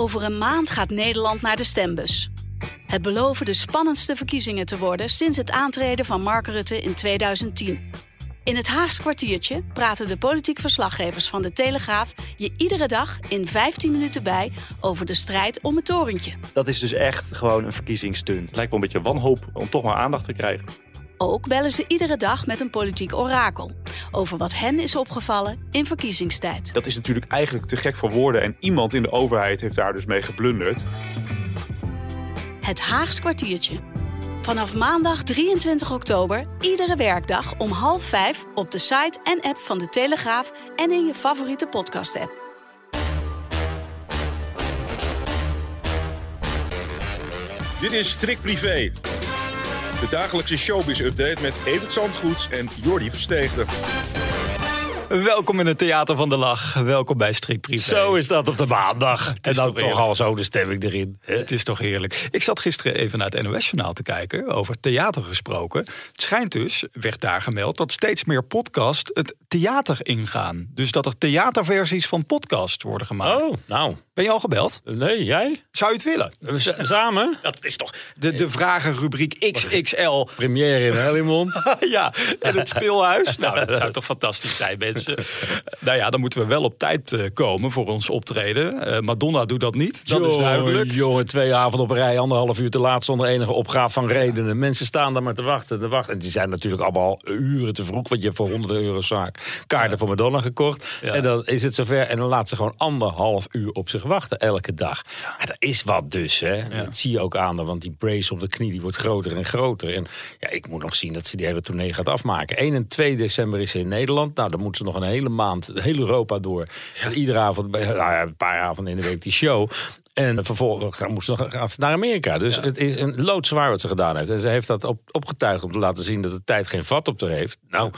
Over een maand gaat Nederland naar de stembus. Het beloven de spannendste verkiezingen te worden sinds het aantreden van Mark Rutte in 2010. In het Haags kwartiertje praten de politiek verslaggevers van de Telegraaf je iedere dag in 15 minuten bij over de strijd om het torentje. Dat is dus echt gewoon een verkiezingsstunt. Het lijkt wel een beetje wanhoop om toch maar aandacht te krijgen. Ook bellen ze iedere dag met een politiek orakel over wat hen is opgevallen in verkiezingstijd. Dat is natuurlijk eigenlijk te gek voor woorden en iemand in de overheid heeft daar dus mee geblunderd. Het Haags kwartiertje. Vanaf maandag 23 oktober, iedere werkdag om half vijf op de site en app van de Telegraaf en in je favoriete podcast-app. Dit is Strik Privé. De dagelijkse showbiz-update met Evert Zandgoeds en Jordi Versteegde. Welkom in het Theater van de Lach. Welkom bij Strik Privé. Zo is dat op de maandag. En dan toch al zo de stemming erin. hè? Het is toch heerlijk. Ik zat gisteren even naar het NOS-journaal te kijken, over theater gesproken. Het schijnt dus, werd daar gemeld, dat steeds meer podcasts het theater ingaan. Dus dat er theaterversies van podcasts worden gemaakt. Oh, nou. Ben je al gebeld? Nee, jij? Zou je het willen? Z- Samen? Dat is toch de, de vragenrubriek XXL. Première in Helmond. ja, en het speelhuis. Nou, dat zou toch fantastisch zijn, mensen. nou ja, dan moeten we wel op tijd eh, komen voor ons optreden. Eh, Madonna doet dat niet, dat is duidelijk. Jongen, twee avonden op een rij, anderhalf uur te laat zonder enige opgave van redenen. Mensen staan daar maar te wachten, te wachten. En die zijn natuurlijk allemaal al uren te vroeg, want je hebt voor honderden euro zaak kaarten voor Madonna gekocht. Ja. En dan is het zover en dan laat ze gewoon anderhalf uur op zich wachten, elke dag. Ja, dat is wat dus, hè. Dat zie je ook aan, want die brace op de knie die wordt groter en groter. En ja, ik moet nog zien dat ze die hele tournee gaat afmaken. 1 en 2 december is ze in Nederland. Nou, dan moet ze nog een hele maand, heel Europa door. Iedere avond, nou ja, een paar avonden in de week die show. En vervolgens gaan- moest ze nog, naar Amerika. Dus het is een loodzwaar wat ze gedaan heeft. En ze heeft dat op, opgetuigd om te laten zien dat de tijd geen vat op haar heeft. Nou,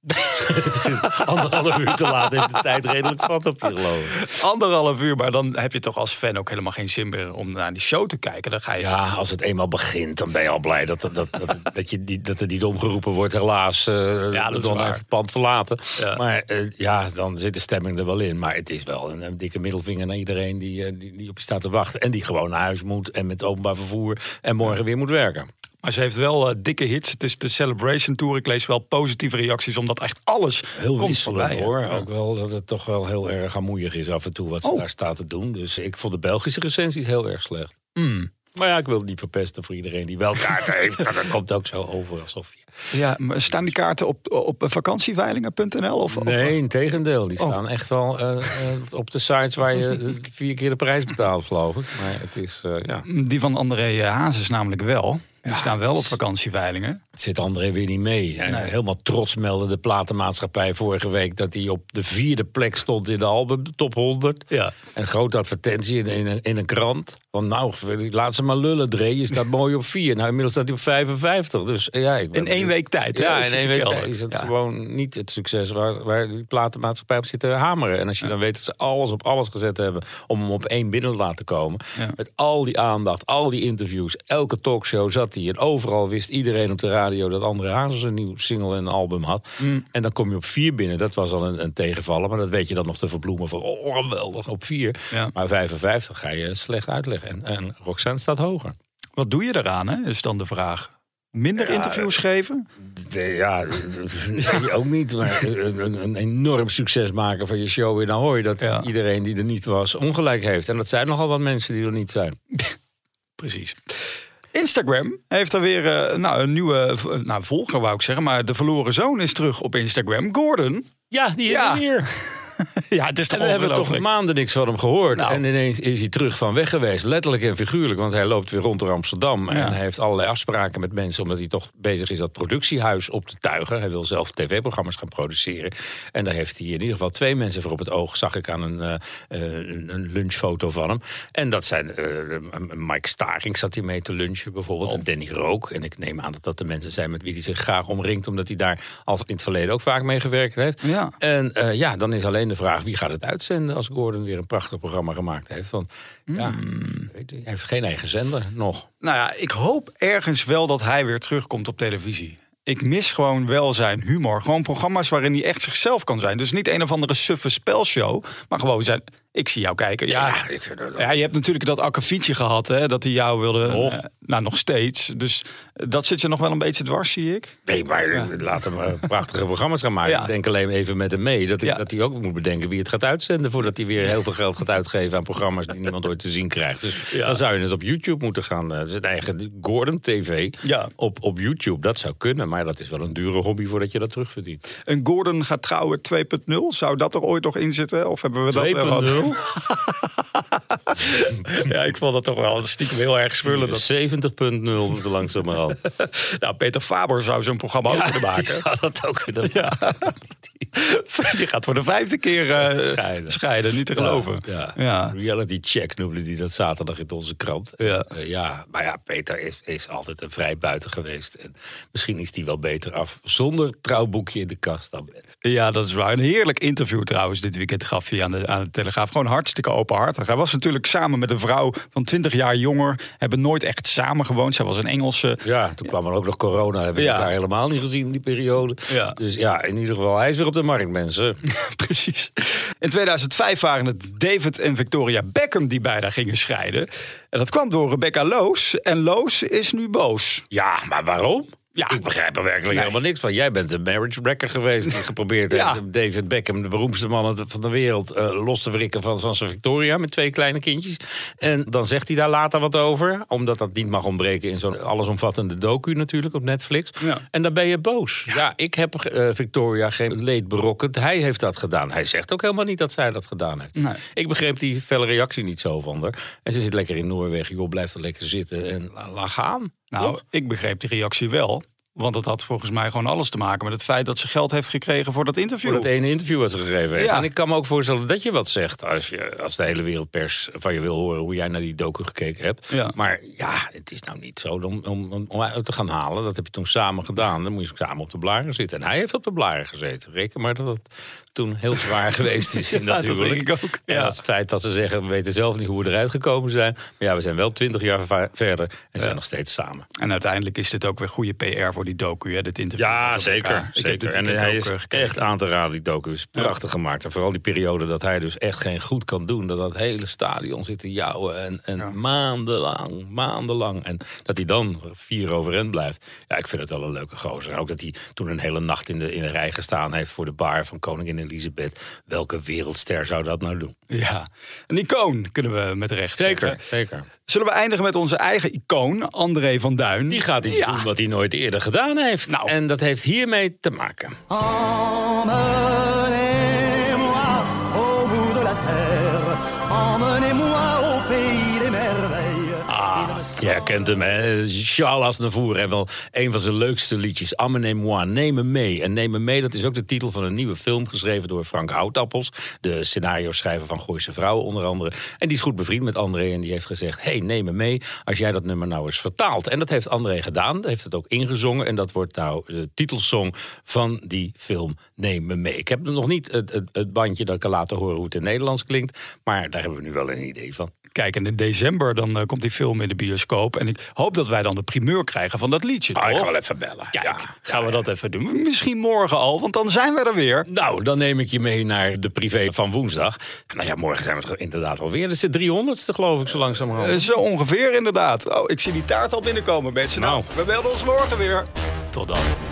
anderhalf uur te laat heeft de tijd redelijk vat op je geloof. Anderhalf uur, maar dan heb je toch als fan ook helemaal geen zin meer om naar die show te kijken. Dan ga je Ja, als het eenmaal begint, dan ben je al blij dat, dat, dat, dat, je, die, dat er niet omgeroepen wordt. Helaas, eh Ja, dat is dan waar. het pand verlaten. Ja. Maar eh, ja, dan zit de stemming er wel in. Maar het is wel een, een dikke middelvinger naar iedereen die, eh, die, die op je staat te wachten. En die gewoon naar huis moet en met openbaar vervoer en morgen weer moet werken. Maar ze heeft wel eh, dikke hits. Het is de Celebration Tour. Ik lees wel positieve reacties, omdat echt alles Heel komt wisselend voorbij. hoor. Ja. Ook wel dat het toch wel heel erg amoeig is af en toe wat ze Oh. daar staat te doen. Dus ik vond de Belgische recensies heel erg slecht. Mm. Maar ja, ik wil het niet verpesten voor iedereen die wel kaarten heeft. Dat komt ook zo over alsof je... Ja, maar staan die kaarten op, op vakantieveilingen.nl? Of, of- Nee, in tegendeel. Die Oh. staan echt wel eh, eh, op de sites waar je vier keer de prijs betaalt, geloof ik. Maar het is, ja... Die van André Hazes namelijk wel. Die staan wel op vakantieveilingen. Het zit André weer niet mee. En Helemaal trots meldde de platenmaatschappij vorige week... dat hij op de vierde plek stond in de album top 100. Ja. Een grote advertentie in, in, een- in een krant. Van nou, laat ze maar lullen, Dre. Je staat mooi op vier. Nou, inmiddels staat hij op 55. Dus ja, ik ben In één week tijd. hè, Ja, in één week tijd is het Ja. gewoon niet het succes waar, waar die platenmaatschappij op zit te hameren. En als je dan weet dat ze alles op alles gezet hebben om hem op één binnen te laten komen. Ja. Met al die aandacht, al die interviews, elke talkshow zat hij. En overal wist iedereen op de radio dat André Hazes een nieuw single en een album had. Mm. En dan kom je op vier binnen. Dat was al een, een tegenvaller. Maar dat weet je dan nog te verbloemen van oh, geweldig op vier. Ja. Maar 55 ga je slecht uitleggen. En, en Roxanne staat hoger. Wat doe je eraan, hè? is dan de vraag. Minder interviews geven? Nee, ja, nee, ook niet. Maar een, enorm succes maken van je show in Ahoy. Dat Ja. iedereen die er niet was ongelijk heeft. En dat zijn nogal wat mensen die er niet zijn. Precies. Instagram heeft er weer eh, nou, een nieuwe nou, volger, wou ik zeggen. Maar de verloren zoon is terug op Instagram. Gordon. Ja, die is Ja. er weer. Ja, het is toch En we hebben toch maanden niks van hem gehoord. Nou. En ineens is hij terug van weg geweest. Letterlijk en figuurlijk. Want hij loopt weer rond door Amsterdam. Ja. En hij heeft allerlei afspraken met mensen. Omdat hij toch bezig is dat productiehuis op te tuigen. Hij wil zelf tv-programma's gaan produceren. En daar heeft hij in ieder geval twee mensen voor op het oog. Zag ik aan een, eh, eh, een, lunchfoto van hem. En dat zijn eh, Mike Staring zat hij mee te lunchen bijvoorbeeld. En Danny Rook. En ik neem aan dat dat de mensen zijn met wie hij zich graag omringt. Omdat hij daar al in het verleden ook vaak mee gewerkt heeft. Ja. En ja, dan is alleen de vraag wie gaat het uitzenden als Gordon weer een prachtig programma gemaakt heeft. Want ja, weet je, hij heeft geen eigen zender nog. Nou ja, ik hoop ergens wel dat hij weer terugkomt op televisie. Ik mis gewoon wel zijn humor. Gewoon programma's waarin hij echt zichzelf kan zijn. Dus niet een of andere suffe spelshow. Maar gewoon zijn... Ik zie jou kijken. Ja, ik vind dat ja je hebt natuurlijk dat akkefietje gehad. Hè, dat hij jou wilde... Nog. eh, nou, nog steeds. Dus eh, dat zit je nog wel een beetje dwars, zie ik. Nee, maar laat hem eh, prachtige programma's gaan maken. Ja. Ik denk alleen even met hem mee. Dat hij, Ja. dat hij ook moet bedenken wie het gaat uitzenden. Voordat hij weer heel veel geld gaat uitgeven aan programma's die niemand ooit te zien krijgt. Dus Ja. dan zou je het op YouTube moeten gaan. eh, zijn eigen Gordon TV Ja. op, op YouTube. Dat zou kunnen. Maar dat is wel een dure hobby voordat je dat terugverdient. Een Gordon gaat trouwen 2.0. Zou dat er ooit nog in zitten? Of hebben we dat wel gehad? 2.0. Ja, ik vond dat toch wel stiekem heel erg spullen. Dat... 70.0 langzamerhand. Nou, Peter Faber zou zo'n programma ook kunnen maken. Die zou dat ook kunnen Die gaat voor de vijfde keer eh, Scheiden. scheiden. Niet te geloven. Ja, Ja. Reality check noemde die dat zaterdag in onze krant. Ja. Eh, ja, maar ja, Peter is, is altijd een vrij buiten geweest. En misschien is hij wel beter af zonder trouwboekje in de kast dan met. Ja, dat is waar. Een heerlijk interview trouwens dit weekend gaf hij aan de, aan de Telegraaf. Gewoon hartstikke openhartig. Hij was natuurlijk samen met een vrouw van 20 jaar jonger. Hebben nooit echt samen gewoond. Zij was een Engelse. Ja, toen kwam er ook nog corona. Hebben we Ja. elkaar helemaal niet gezien in die periode. Ja. Dus ja, in ieder geval, hij is weer op de markt, mensen. Precies. In 2005 waren het David en Victoria Beckham die bijna gingen scheiden. En dat kwam door Rebecca Loos. En Loos is nu boos. Ja, maar waarom? Ja. Ik begrijp er werkelijk Nee. helemaal niks van. Jij bent de marriage wrecker geweest. Die geprobeerd Ja. heeft David Beckham, de beroemdste man van de wereld, eh, los te wrikken van, van zijn Victoria met twee kleine kindjes. En dan zegt hij daar later wat over. Omdat dat niet mag ontbreken in zo'n allesomvattende docu natuurlijk op Netflix. Ja. En dan ben je boos. Ja, ik heb eh, Victoria geen leed berokkend. Hij heeft dat gedaan. Hij zegt ook helemaal niet dat zij dat gedaan heeft. Nee. Ik begreep die felle reactie niet zo van haar. En ze zit lekker in Noorwegen. Joh, blijf er lekker zitten en la- laat gaan. Nou, Toch? ik begreep die reactie wel. Want het had volgens mij gewoon alles te maken met het feit dat ze geld heeft gekregen voor dat interview. Voor dat ene interview wat ze gegeven heeft. Ja. En ik kan me ook voorstellen dat je wat zegt als, je, als de hele wereldpers van je wil horen hoe jij naar die docu gekeken hebt. Ja. Maar ja, het is nou niet zo om, om, om, uit te gaan halen. Dat heb je toen samen gedaan. Dan moet je samen op de blaren zitten. En hij heeft op de blaren gezeten. Reken maar dat het toen heel zwaar geweest is Ja, dat natuurlijk. denk ik ook, ja. dat het feit dat ze zeggen, we weten zelf niet hoe we eruit gekomen zijn. Maar ja, we zijn wel twintig jaar verder en zijn nog steeds samen. En uiteindelijk is dit ook weer goede PR voor die docu, hè, dit interview. Ja, zeker. zeker. En hij is eh, gekeken. echt aan te raden, die docu. is prachtig gemaakt. En vooral die periode dat hij dus echt geen goed kan doen. Dat dat hele stadion zit te jouwen. En, en maandenlang, maandenlang. En dat hij dan vier overeind blijft. Ja, ik vind het wel een leuke gozer. En ook dat hij toen een hele nacht in de, in de rij gestaan heeft... voor de bar van koningin Elisabeth. Welke wereldster zou dat nou doen? Ja, een icoon kunnen we met recht Zeker, zeggen. zeker. Zullen we eindigen met onze eigen icoon, André van Duin? Die gaat iets Ja. doen wat hij nooit eerder gedaan heeft. Nou. En dat heeft hiermee te maken. Kent hem, hè? Charles Aznavour. En wel een van zijn leukste liedjes. Amenez-moi, neem me mee. En neem me mee, dat is ook de titel van een nieuwe film... geschreven door Frank Houtappels. De scenario-schrijver van Gooise Vrouwen onder andere. En die is goed bevriend met André. En die heeft gezegd, hey, neem me mee... als jij dat nummer nou eens vertaalt. En dat heeft André gedaan. Heeft het ook ingezongen. En dat wordt nou de titelsong van die film Neem me mee. Ik heb nog niet het, het, het bandje dat ik kan laten horen hoe het in Nederlands klinkt. Maar daar hebben we nu wel een idee van. Kijk, en in december dan eh, komt die film in de bioscoop. En ik hoop dat wij dan de primeur krijgen van dat liedje. Ah, ik ga wel even bellen. Kijk, Ja. gaan we dat even doen. Misschien morgen al, want dan zijn we er weer. Nou, dan neem ik je mee naar de privé van woensdag. Nou ja, morgen zijn we het inderdaad alweer. Dat is de 300ste geloof ik, zo langzamerhand. Eh, zo ongeveer inderdaad. Oh, ik zie die taart al binnenkomen, mensen. Nou, Nou. we melden ons morgen weer. Tot dan.